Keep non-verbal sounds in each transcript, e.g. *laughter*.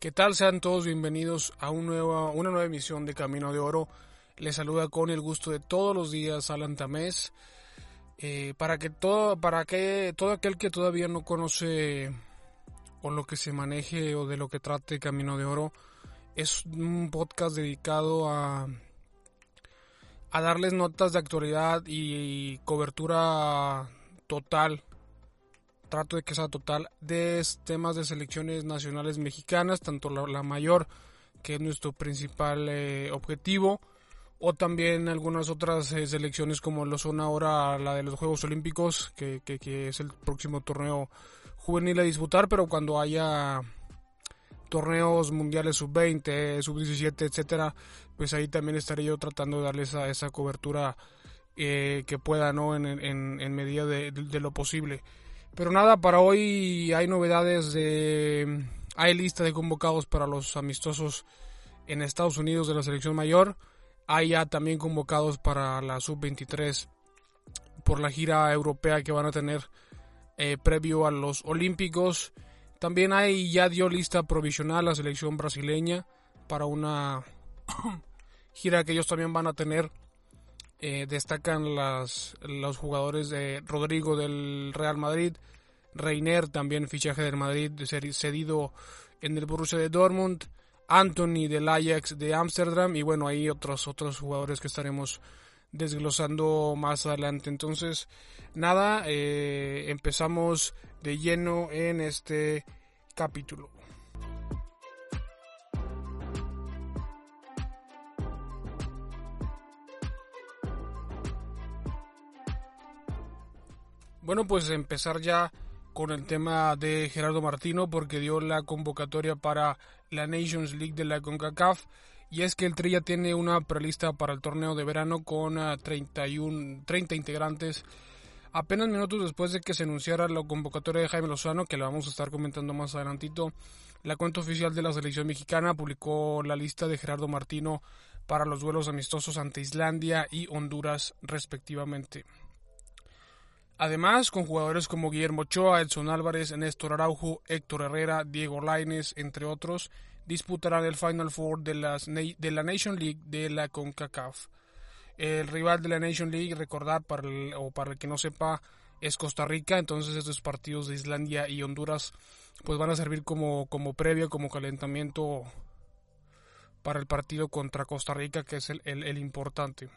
¿Qué tal? Sean todos bienvenidos a un una nueva emisión de Camino de Oro. Les saluda con el gusto de todos los días Alan Tamés. Eh, para que todo, para que todo aquel que todavía no conoce o lo que se maneje o de lo que trate Camino de Oro, es un podcast dedicado a, a darles notas de actualidad y cobertura total trato de que sea total de temas de selecciones nacionales mexicanas, tanto la, mayor, que es nuestro principal eh, objetivo, o también algunas otras eh, selecciones como lo son ahora la de los Juegos Olímpicos, que, que, es el próximo torneo juvenil a disputar, pero cuando haya torneos mundiales sub-20, sub-17, etcétera, pues ahí también estaré yo tratando de darles esa, esa cobertura eh, que pueda, ¿no? En, en, medida de, lo posible. Pero nada, para hoy hay novedades de... Hay lista de convocados para los amistosos en Estados Unidos de la selección mayor. Hay ya también convocados para la sub-23 por la gira europea que van a tener eh, previo a los Olímpicos. También hay ya dio lista provisional la selección brasileña para una *coughs* gira que ellos también van a tener eh, destacan las, los jugadores de Rodrigo del Real Madrid, Reiner también fichaje del Madrid cedido en el Borussia de Dortmund, Anthony del Ajax de Ámsterdam y bueno, hay otros otros jugadores que estaremos desglosando más adelante. Entonces, nada, eh, empezamos de lleno en este capítulo. Bueno, pues empezar ya con el tema de Gerardo Martino porque dio la convocatoria para la Nations League de la CONCACAF y es que el Tri ya tiene una prelista para el torneo de verano con 31, ah, 30 integrantes. Apenas minutos después de que se anunciara la convocatoria de Jaime Lozano, que la vamos a estar comentando más adelantito, la cuenta oficial de la selección mexicana publicó la lista de Gerardo Martino para los duelos amistosos ante Islandia y Honduras respectivamente. Además, con jugadores como Guillermo Ochoa, Edson Álvarez, Néstor Araujo, Héctor Herrera, Diego Laines, entre otros, disputarán el Final Four de, las, de la Nation League de la CONCACAF. El rival de la Nation League, recordar para el, o para el que no sepa, es Costa Rica, entonces estos partidos de Islandia y Honduras pues van a servir como, como previa, como calentamiento para el partido contra Costa Rica, que es el importante.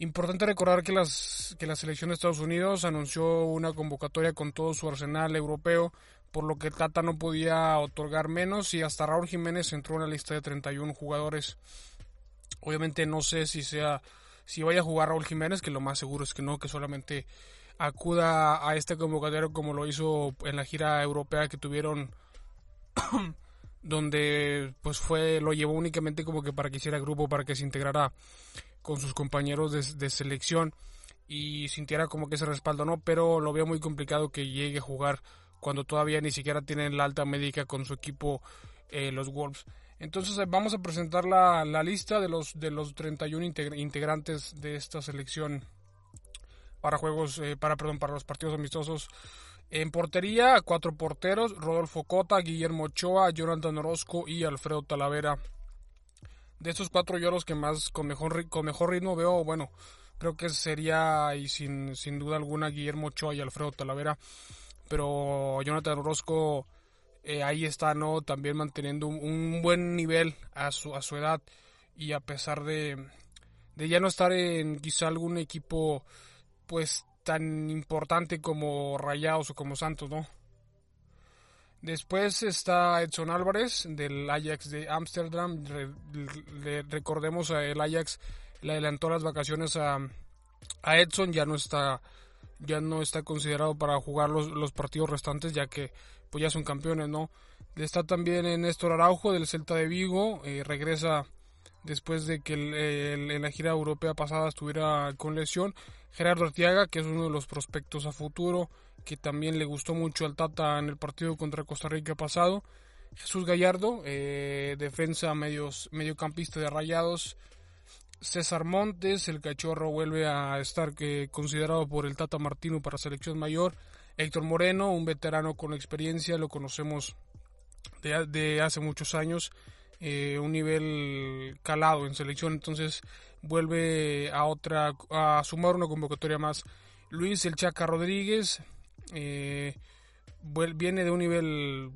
Importante recordar que, las, que la selección de Estados Unidos anunció una convocatoria con todo su arsenal europeo, por lo que Tata no podía otorgar menos y hasta Raúl Jiménez entró en la lista de 31 jugadores. Obviamente no sé si sea si vaya a jugar Raúl Jiménez, que lo más seguro es que no, que solamente acuda a este convocatorio como lo hizo en la gira europea que tuvieron donde pues fue lo llevó únicamente como que para que hiciera grupo para que se integrara con sus compañeros de, selección y sintiera como que ese respaldo no, pero lo veo muy complicado que llegue a jugar cuando todavía ni siquiera tienen la alta médica con su equipo eh, los Wolves. Entonces eh, vamos a presentar la, la, lista de los, de los 31 integrantes de esta selección para juegos, eh, para, perdón, para los partidos amistosos. En portería, cuatro porteros, Rodolfo Cota, Guillermo Ochoa, Jonathan Orozco y Alfredo Talavera. De estos cuatro yo los que más con mejor, con mejor ritmo veo, bueno, creo que sería y sin, sin duda alguna Guillermo Ochoa y Alfredo Talavera, pero Jonathan Orozco eh, ahí está, ¿no? También manteniendo un, buen nivel a su, a su edad. Y a pesar de, de ya no estar en quizá algún equipo pues tan importante como Rayados o como Santos, ¿no? Después está Edson Álvarez del Ajax de Ámsterdam. recordemos el Ajax le adelantó las vacaciones a, a, Edson, ya no está ya no está considerado para jugar los, los, partidos restantes ya que pues ya son campeones, ¿no? Está también Néstor Araujo del Celta de Vigo, eh, regresa después de que en la gira europea pasada estuviera con lesión. Gerardo Artiaga, que es uno de los prospectos a futuro, que también le gustó mucho al Tata en el partido contra Costa Rica pasado. Jesús Gallardo, eh, defensa medios, mediocampista de Rayados. César Montes, el cachorro vuelve a estar que, considerado por el Tata Martino para selección mayor. Héctor Moreno, un veterano con experiencia, lo conocemos de, hace muchos años, eh, un nivel calado en selección, entonces vuelve a otra a sumar una convocatoria más. Luis El Chaca Rodríguez eh, viene de un nivel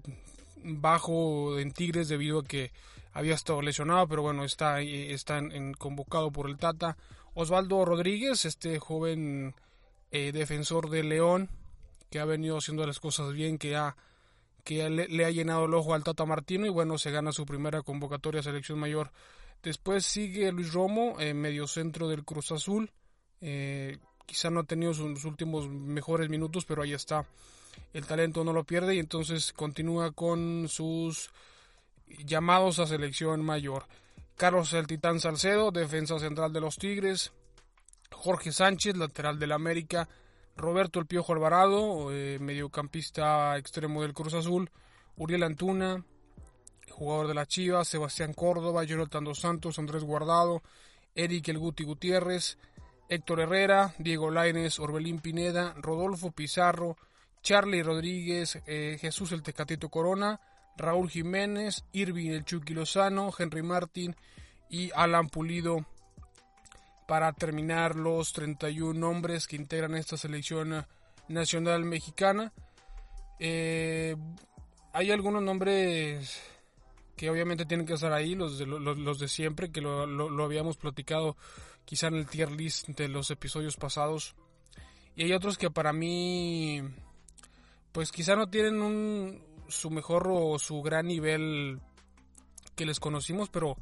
bajo en Tigres debido a que había estado lesionado, pero bueno, está, está en, convocado por el Tata. Osvaldo Rodríguez, este joven eh, defensor de León, que ha venido haciendo las cosas bien, que, ha, que le, ha llenado el ojo al Tata Martino y bueno, se gana su primera convocatoria a selección mayor. Después sigue Luis Romo, en medio centro del Cruz Azul. Eh, quizá no ha tenido sus últimos mejores minutos, pero ahí está. El talento no lo pierde y entonces continúa con sus llamados a selección mayor. Carlos El Titán Salcedo, defensa central de los Tigres. Jorge Sánchez, lateral del América. Roberto El Piojo Alvarado, eh, mediocampista extremo del Cruz Azul. Uriel Antuna, jugador de la Chivas. Sebastián Córdoba, Jonathan Dos Santos, Andrés Guardado. Eric El Guti Gutiérrez. Héctor Herrera, Diego Laines, Orbelín Pineda, Rodolfo Pizarro, Charlie Rodríguez, eh, Jesús el Tecatito Corona, Raúl Jiménez, Irving el Chucky Lozano, Henry Martín y Alan Pulido para terminar los 31 nombres que integran esta selección nacional mexicana. Eh, hay algunos nombres que obviamente tienen que estar ahí, los de, siempre, que lo, habíamos platicado quizá en el tier list de los episodios pasados. Y hay otros que para mí, pues quizá no tienen su mejor o su gran nivel que les conocimos, pero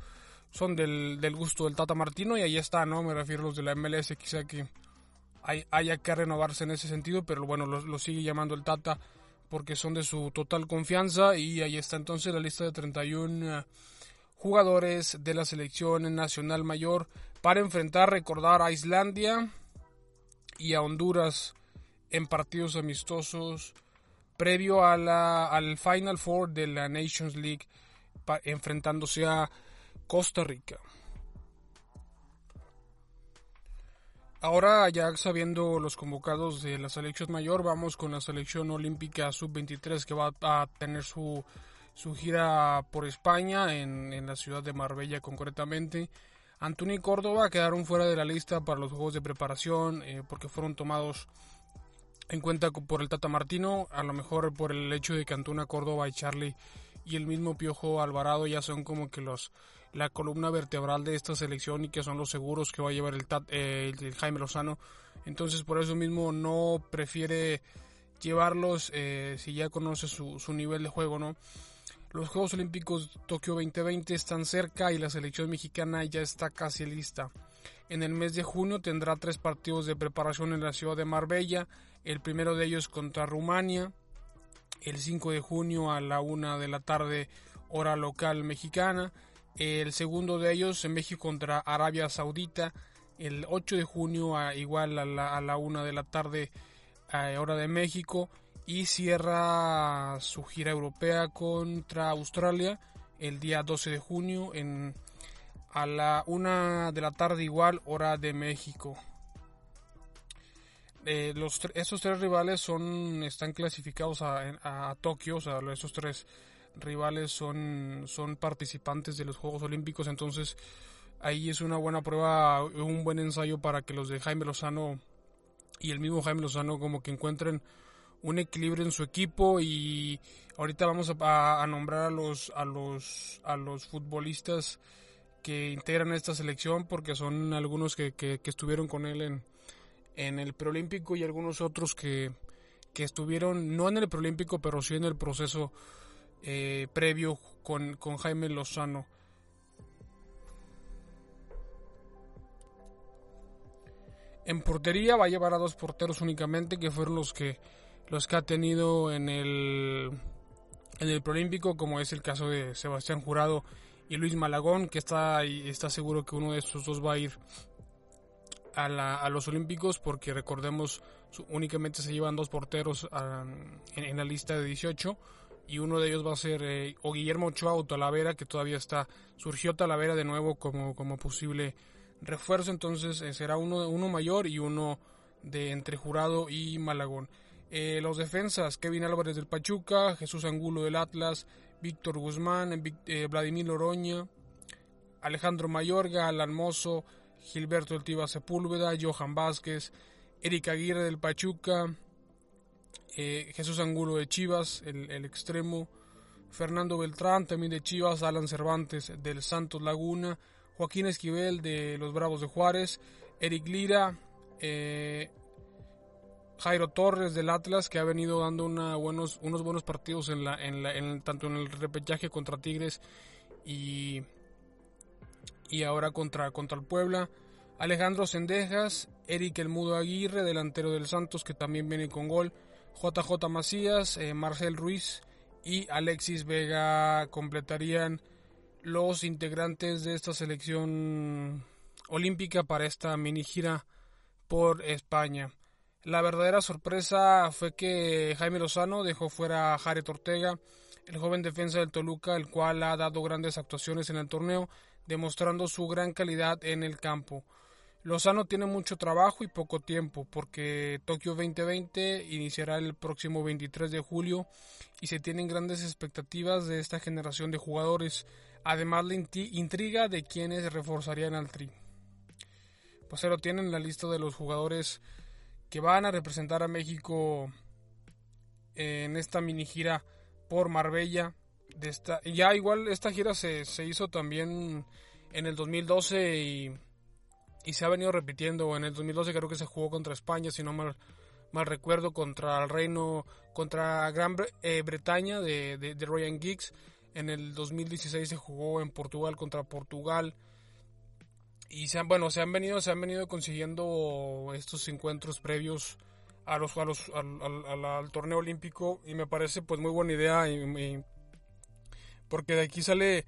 son del, del gusto del Tata Martino y ahí está, ¿no? Me refiero a los de la MLS, quizá que hay, haya que renovarse en ese sentido, pero bueno, lo, sigue llamando el Tata porque son de su total confianza y ahí está entonces la lista de 31 eh, jugadores de la selección nacional mayor para enfrentar, recordar a Islandia y a Honduras en partidos amistosos previo a la, al Final Four de la Nations League enfrentándose a Costa Rica. Ahora ya sabiendo los convocados de la selección mayor, vamos con la selección olímpica sub-23 que va a tener su, su gira por España, en, en, la ciudad de Marbella concretamente. Antoni y Córdoba quedaron fuera de la lista para los juegos de preparación eh, porque fueron tomados en cuenta por el Tata Martino, a lo mejor por el hecho de que Antuna, Córdoba y Charlie y el mismo Piojo Alvarado ya son como que los la columna vertebral de esta selección y que son los seguros que va a llevar el, eh, Jaime Lozano. Entonces por eso mismo no prefiere llevarlos eh, si ya conoce su, su nivel de juego, ¿no? Los Juegos Olímpicos Tokio 2020 están cerca y la selección mexicana ya está casi lista. En el mes de junio tendrá tres partidos de preparación en la ciudad de Marbella, el primero de ellos contra Rumania, el 5 de junio a la 1 de la tarde hora local mexicana, el segundo de ellos en México contra Arabia Saudita, el 8 de junio a, igual a la, a 1 de la tarde hora de México y cierra su gira europea contra Australia el día 12 de junio en a la una de la tarde igual hora de México. Eh, los esos tres rivales son están clasificados a, a, Tokio, o sea, esos tres rivales son, son participantes de los Juegos Olímpicos, entonces ahí es una buena prueba, un buen ensayo para que los de Jaime Lozano y el mismo Jaime Lozano como que encuentren un equilibrio en su equipo y ahorita vamos a, nombrar a los a los a los futbolistas que integran esta selección porque son algunos que, que, estuvieron con él en, en el preolímpico y algunos otros que, que, estuvieron no en el preolímpico pero sí en el proceso eh, previo con, con Jaime Lozano. En portería va a llevar a dos porteros únicamente que fueron los que los que ha tenido en el en el preolímpico como es el caso de Sebastián Jurado y Luis Malagón, que está, está seguro que uno de estos dos va a ir a, la, a los Olímpicos, porque recordemos, únicamente se llevan dos porteros en, la lista de 18, y uno de ellos va a ser eh, o Guillermo Ochoa o Talavera, que todavía está, surgió Talavera de nuevo como, como posible refuerzo, entonces eh, será uno, uno mayor y uno de entre Jurado y Malagón. Eh, los defensas, Kevin Álvarez del Pachuca, Jesús Angulo del Atlas, Víctor Guzmán, Vladimir Oroña, Alejandro Mayorga, Alan Mozo, Gilberto Eltiva Sepúlveda, Johan Vázquez, Erika Aguirre del Pachuca, eh, Jesús Angulo de Chivas, el, extremo, Fernando Beltrán también de Chivas, Alan Cervantes del Santos Laguna, Joaquín Esquivel de los Bravos de Juárez, Eric Lira, eh, Jairo Torres del Atlas que ha venido dando unos buenos partidos tanto en el repechaje contra Tigres y, y ahora contra, contra el Puebla. Alejandro Sendejas, Eric El Mudo Aguirre, delantero del Santos que también viene con gol. JJ Macías, eh, Marcel Ruiz y Alexis Vega completarían los integrantes de esta selección olímpica para esta mini gira por España. La verdadera sorpresa fue que Jaime Lozano dejó fuera a Jared Ortega, el joven defensa del Toluca, el cual ha dado grandes actuaciones en el torneo, demostrando su gran calidad en el campo. Lozano tiene mucho trabajo y poco tiempo porque Tokio 2020 iniciará el próximo 23 de julio y se tienen grandes expectativas de esta generación de jugadores, además la intriga de quienes reforzarían al tri. Pues se lo tienen la lista de los jugadores que van a representar a México en esta mini gira por Marbella. Ya igual esta gira se, se hizo también en el 2012 y y se ha venido repitiendo. En el 2012 creo que se jugó contra España, si no mal, mal recuerdo, contra el Reino, contra Gran eh, Bretaña de, de, Ryan Giggs. En el 2016 se jugó en Portugal contra Portugal. Y se han, bueno, se han venido, se han venido consiguiendo estos encuentros previos a los, a los al, torneo olímpico y me parece pues muy buena idea porque de aquí sale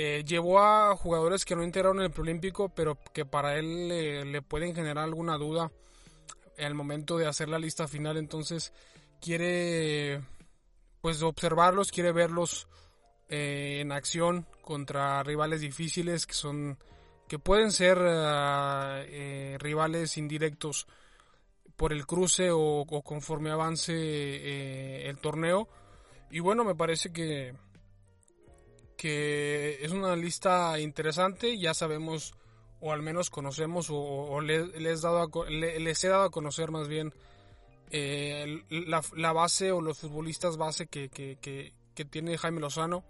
eh, llevó a jugadores que no integraron el preolímpico, pero que para él le, pueden generar alguna duda al momento de hacer la lista final. Entonces quiere pues observarlos, quiere verlos eh, en acción contra rivales difíciles que son que pueden ser ah, eh, rivales indirectos por el cruce o conforme avance el torneo. Y bueno, me parece que que es una lista interesante, ya sabemos o al menos conocemos o, les, dado les he dado a conocer más bien eh, la, base o los futbolistas base que, tiene Jaime Lozano.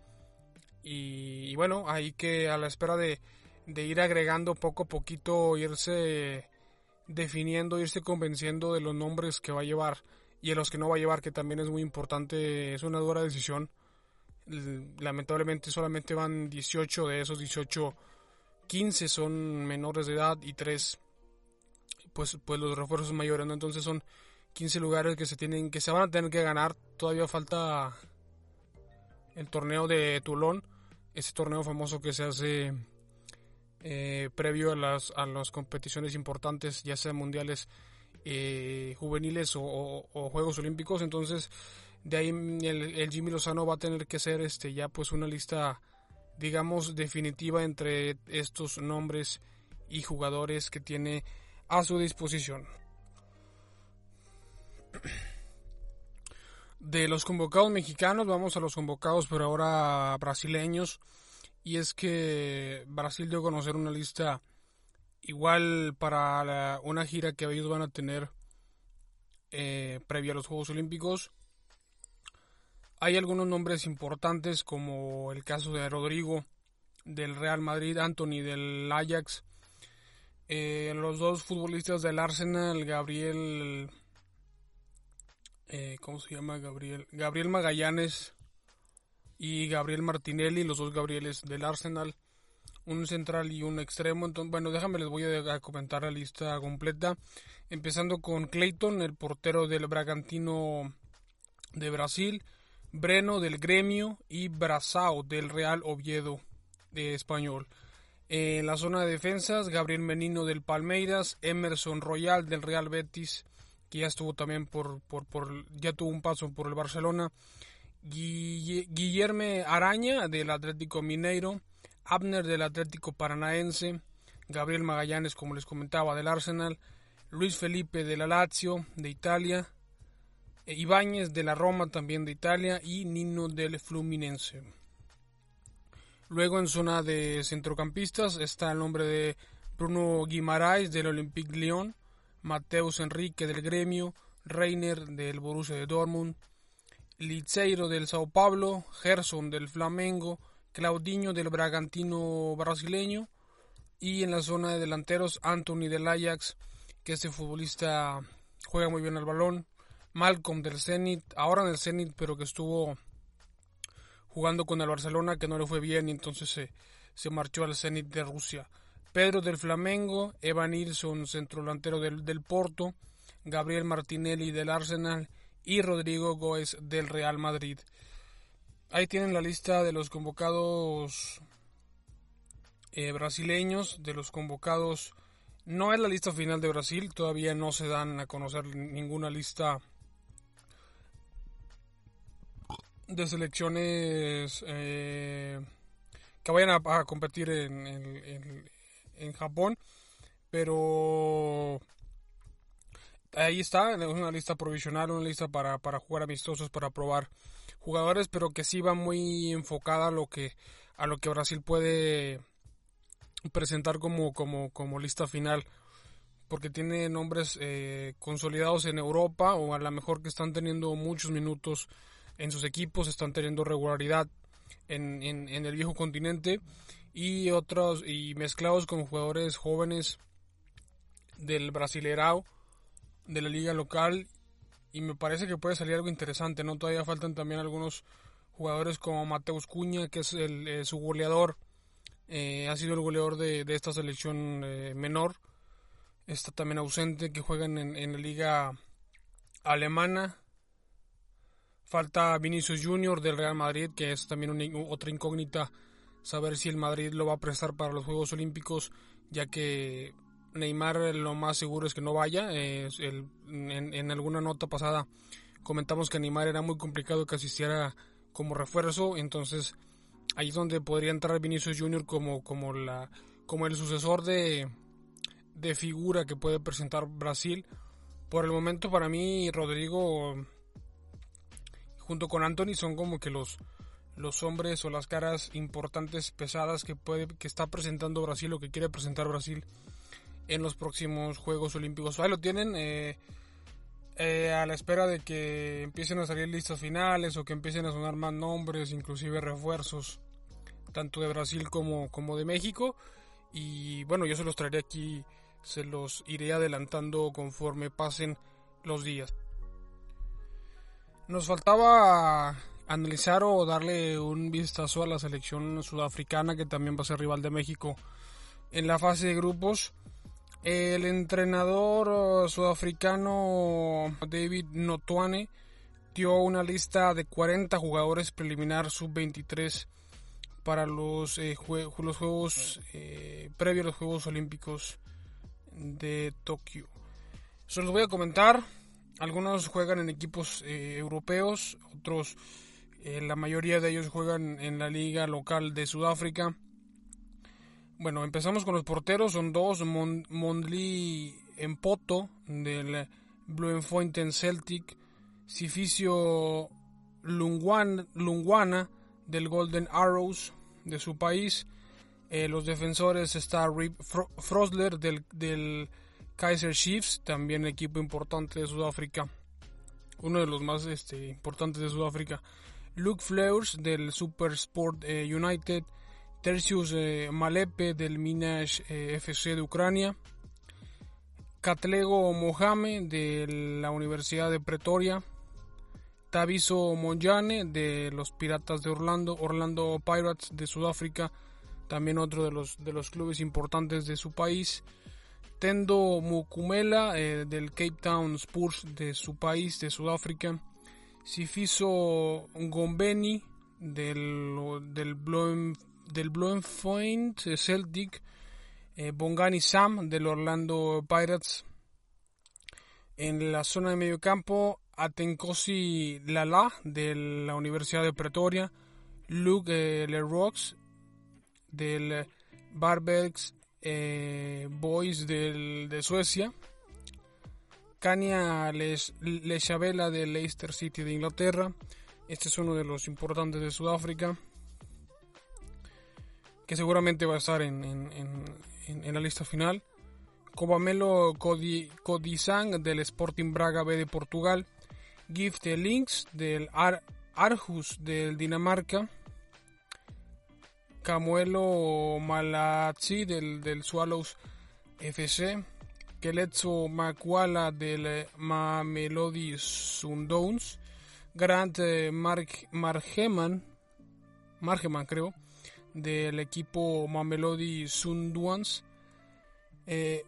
Y, bueno, ahí que a la espera de, de ir agregando poco a poquito, irse definiendo, irse convenciendo de los nombres que va a llevar y de los que no va a llevar, que también es muy importante, es una dura decisión lamentablemente solamente van 18 de esos 18, 15 son menores de edad y 3 pues, pues los refuerzos mayores, ¿no? Entonces son 15 lugares que se tienen que se van a tener que ganar. Todavía falta el torneo de Toulon, ese torneo famoso que se hace eh, previo a las, a las competiciones importantes, ya sea mundiales, eh, juveniles o, Juegos Olímpicos. Entonces de ahí el, Jimmy Lozano va a tener que ser este ya pues una lista digamos definitiva entre estos nombres y jugadores que tiene a su disposición. De los convocados mexicanos vamos a los convocados pero ahora brasileños y es que Brasil dio a conocer una lista igual para una gira que ellos van a tener eh, previa a los Juegos Olímpicos hay algunos nombres importantes como el caso de Rodrigo del Real Madrid, Anthony del Ajax, eh, los dos futbolistas del Arsenal, Gabriel, eh, ¿cómo se llama Gabriel? Gabriel Magallanes y Gabriel Martinelli, los dos Gabrieles del Arsenal, un central y un extremo. Entonces, bueno, déjame les voy a comentar la lista completa, empezando con Clayton, el portero del Bragantino de Brasil. Breno del Gremio y Brazao del Real Oviedo de Español. En la zona de defensas, Gabriel Menino del Palmeiras, Emerson Royal del Real Betis, que ya estuvo también por, por, ya tuvo un paso por el Barcelona, Guillermo Araña del Atlético Mineiro, Abner del Atlético Paranaense, Gabriel Magallanes, como les comentaba, del Arsenal, Luis Felipe de la Lazio de Italia, Ibáñez de la Roma, también de Italia, y Nino del Fluminense. Luego en zona de centrocampistas está el nombre de Bruno Guimaraes del Olympique Lyon, Mateus Enrique del Gremio, Reiner del Borussia de Dortmund, Liceiro del Sao Paulo, Gerson del Flamengo, Claudinho del Bragantino brasileño y en la zona de delanteros Anthony del Ajax, que este futbolista juega muy bien el balón, Malcolm del Zenit, ahora en el Zenit, pero que estuvo jugando con el Barcelona, que no le fue bien y entonces se, se marchó al Zenit de Rusia. Pedro del Flamengo, Evan Nilsson, centro delantero del, del Porto, Gabriel Martinelli del Arsenal y Rodrigo Goes del Real Madrid. Ahí tienen la lista de los convocados eh, brasileños, de los convocados. No es la lista final de Brasil, todavía no se dan a conocer ninguna lista de selecciones eh, que vayan a, competir en, en, Japón, pero ahí está, es una lista provisional, una lista para, para jugar amistosos, para probar jugadores, pero que sí va muy enfocada a lo que a lo que Brasil puede presentar como, como, como lista final porque tiene nombres eh, consolidados en Europa o a lo mejor que están teniendo muchos minutos en sus equipos, están teniendo regularidad en, el viejo continente y otros y mezclados con jugadores jóvenes del Brasilerao de la liga local y me parece que puede salir algo interesante, ¿no? Todavía faltan también algunos jugadores como Mateus Cuña, que es el, eh, su goleador, eh, ha sido el goleador de, esta selección eh, menor, está también ausente, que juegan en, la liga alemana. Falta Vinicius Junior del Real Madrid, que es también otra incógnita, saber si el Madrid lo va a prestar para los Juegos Olímpicos, ya que Neymar lo más seguro es que no vaya. en, alguna nota pasada comentamos que Neymar era muy complicado que asistiera como refuerzo, entonces ahí es donde podría entrar Vinicius Junior como, como, la, como el sucesor de, de figura que puede presentar Brasil. Por el momento para mí Rodrigo junto con Anthony son como que los, los hombres o las caras importantes, pesadas que puede que está presentando Brasil o que quiere presentar Brasil en los próximos Juegos Olímpicos. Ahí lo tienen eh, eh, a la espera de que empiecen a salir listas finales o que empiecen a sonar más nombres, inclusive refuerzos, tanto de Brasil como, como de México. Y bueno, yo se los traeré aquí, se los iré adelantando conforme pasen los días. Nos faltaba analizar o darle un vistazo a la selección sudafricana que también va a ser rival de México en la fase de grupos. El entrenador uh, sudafricano David Notuane dio una lista de 40 jugadores preliminar sub-23 para los, eh, Juegos eh, previos a los Juegos Olímpicos de Tokio. Se los voy a comentar. Algunos juegan en equipos eh, europeos, otros, la mayoría de ellos juegan en la liga local de Sudáfrica. Bueno, empezamos con los porteros, son dos, Mondli Empoto del Bloemfontein Celtic, Sificio Lungwana del Golden Arrows de su país, eh, los defensores está Rip Frosler del, del Kaiser Chiefs, también equipo importante de Sudáfrica, uno de los más este, importantes de Sudáfrica, Luke Fleurs del Super Sport eh, United, Tercius eh, Malepe del Minas eh, FC de Ucrania, Catlego Mohamed de la Universidad de Pretoria, Taviso Monjane de los Piratas de Orlando, Orlando Pirates de Sudáfrica, también otro de los, de los clubes importantes de su país, Tendo Mukumela eh, del Cape Town Spurs de su país, de Sudáfrica, Sifiso Gombeni del, del del Bloemfontein Celtic, eh, Bongani Sam del Orlando Pirates. En la zona de medio campo, Atenkosi Lala de la Universidad de Pretoria, Luke eh, Leroux del Barbergs eh, Boys de Suecia, Cania Lechabela de Leicester City de Inglaterra. Este es uno de los importantes de Sudáfrica. Que seguramente va a estar en, la lista final. Cobamelo Codisang del Sporting Braga B de Portugal. Gift Links del Arhus del Dinamarca. Camuelo Malazzi del, del Swallows FC. Keletso Makwala del Mamelodi Sundowns. Grant eh, Margeman, Margeman creo, del equipo Mamelodi Sundowns. Eh,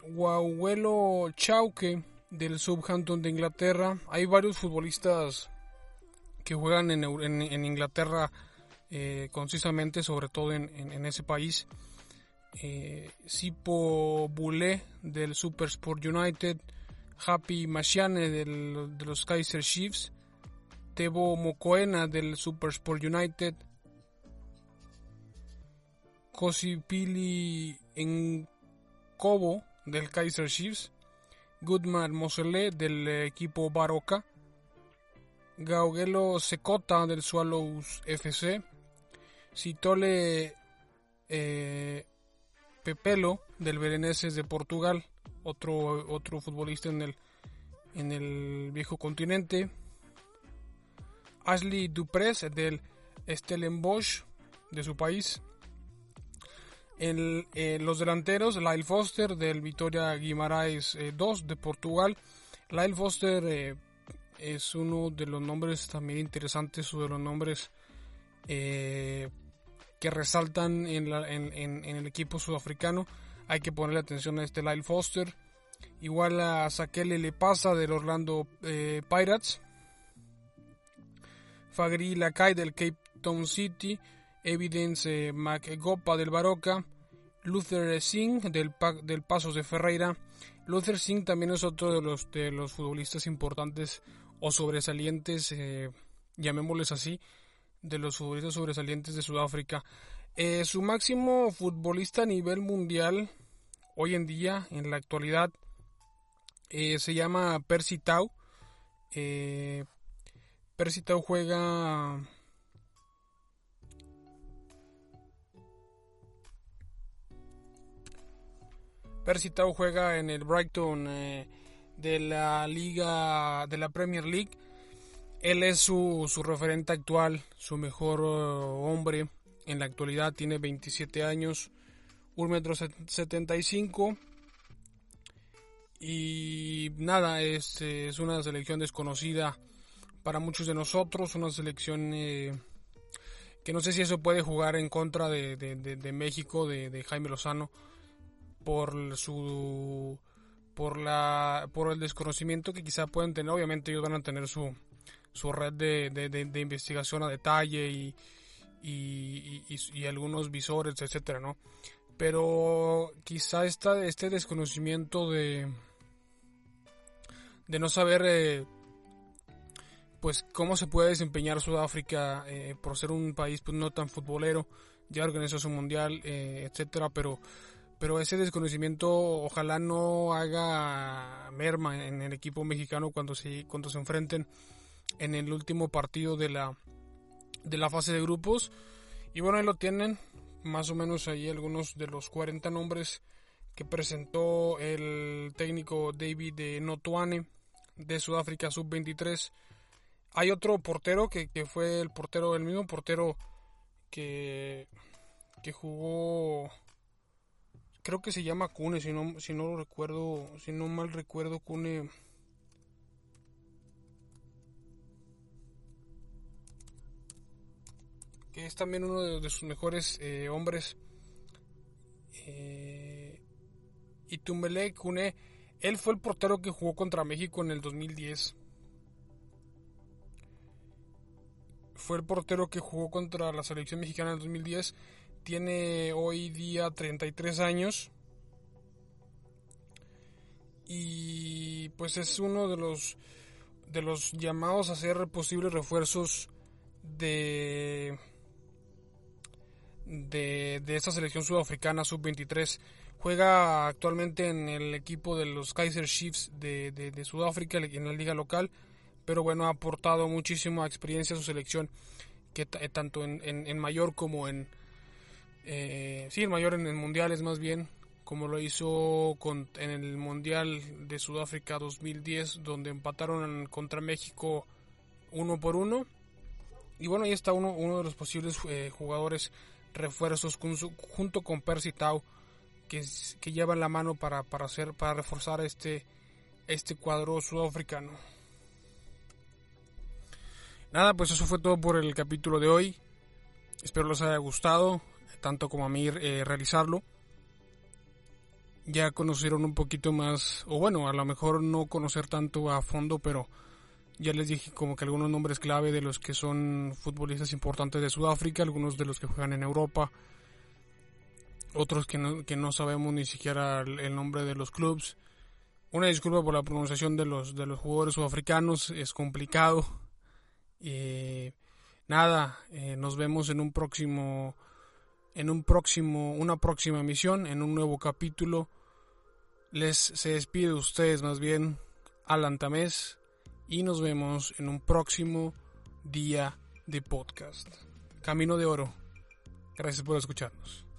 Chauke del Southampton de Inglaterra. Hay varios futbolistas que juegan en, en, Inglaterra eh, concisamente, sobre todo en, ese país. Eh, Sipo del Super Sport United, Happy Machane del, de los Kaiser Chiefs, Tebo Mokoena del Super Sport United, Kosipili Kobo del Kaiser Chiefs, Goodman Mosele del equipo Baroka, Gauguelo Secota del Swallows FC, Citole eh, Pepelo del Bereneses de Portugal, otro, otro futbolista en el, en el viejo continente, Ashley Dupres del Stellenbosch de su país, en, los delanteros, Lyle Foster del Vitoria Guimaraes 2 eh, de Portugal. Lyle Foster eh, es uno de los nombres también interesantes o de los nombres eh, que resaltan en, el equipo sudafricano. Hay que ponerle atención a este Lyle Foster. Igual a Sakele Le Pasa del Orlando Pirates. Fagri Lakai del Cape Town City. Evidence McGopa del Baroca, Luther Singh del, del Pasos de Ferreira. Luther Singh también es otro de los, de los futbolistas importantes o sobresalientes, eh, llamémosles así, de los futbolistas sobresalientes de Sudáfrica. Eh, su máximo futbolista a nivel mundial hoy en día, en la actualidad, eh, se llama Percy Tau. Percy Tau juega Percy Tau juega en el Brighton eh, de la Liga de la Premier League. Él es su, referente actual, su mejor eh, hombre en la actualidad. Tiene 27 años, 1 metro 75. Y nada, es, es una selección desconocida para muchos de nosotros. Una selección eh, que no sé si eso puede jugar en contra de, de México, de Jaime Lozano por su por la por el desconocimiento que quizá pueden tener obviamente ellos van a tener su, su red de, de, investigación a detalle y, y, algunos visores etcétera no pero quizá esta, este desconocimiento de de no saber eh, pues cómo se puede desempeñar Sudáfrica eh, por ser un país pues no tan futbolero ya organizó su mundial eh, etcétera pero pero ese desconocimiento ojalá no haga merma en el equipo mexicano cuando se, cuando se enfrenten en el último partido de la, de la fase de grupos. Y bueno, ahí lo tienen, más o menos ahí algunos de los 40 nombres que presentó el técnico David de Notuane de Sudáfrica Sub-23. Hay otro portero que, que, fue el portero, el mismo portero que, que jugó creo que se llama Cune, si no, si no recuerdo, si no mal recuerdo, Cune. Es también uno de, sus mejores eh, hombres. Eh, y Tumbele Cune, él fue el portero que jugó contra México en el 2010. Fue el portero que jugó contra la selección mexicana en el 2010 tiene hoy día 33 años y pues es uno de los de los llamados a ser posibles refuerzos de de, esta selección sudafricana sub-23 Juega actualmente en el equipo de los Kaiser Chiefs de, de, Sudáfrica, en la liga local, pero bueno, ha aportado muchísima experiencia a su selección, que tanto en, en, mayor como en... Eh, sí, en mayor en, mundiales más bien, como lo hizo en el Mundial de Sudáfrica 2010, donde empataron contra México uno por uno. Y bueno, ahí está uno, uno de los posibles eh, jugadores refuerzos junto con Percy Tau que, llevan la mano para, para, hacer, para reforzar este, este cuadro sudafricano. Nada, pues eso fue todo por el capítulo de hoy. Espero les haya gustado, tanto como a mí eh, realizarlo. Ya conocieron un poquito más, o bueno, a lo mejor no conocer tanto a fondo, pero ya les dije como que algunos nombres clave de los que son futbolistas importantes de Sudáfrica, algunos de los que juegan en Europa, otros que no, que no sabemos ni siquiera el, nombre de los clubes. Una disculpa por la pronunciación de los, de los jugadores sudafricanos, es complicado. y nada, eh, nos vemos en un próximo, en un próximo, una próxima emisión, en un nuevo capítulo. Les se despide de ustedes más bien, Alan Tamés, y nos vemos en un próximo día de podcast. Camino de Oro. Gracias por escucharnos.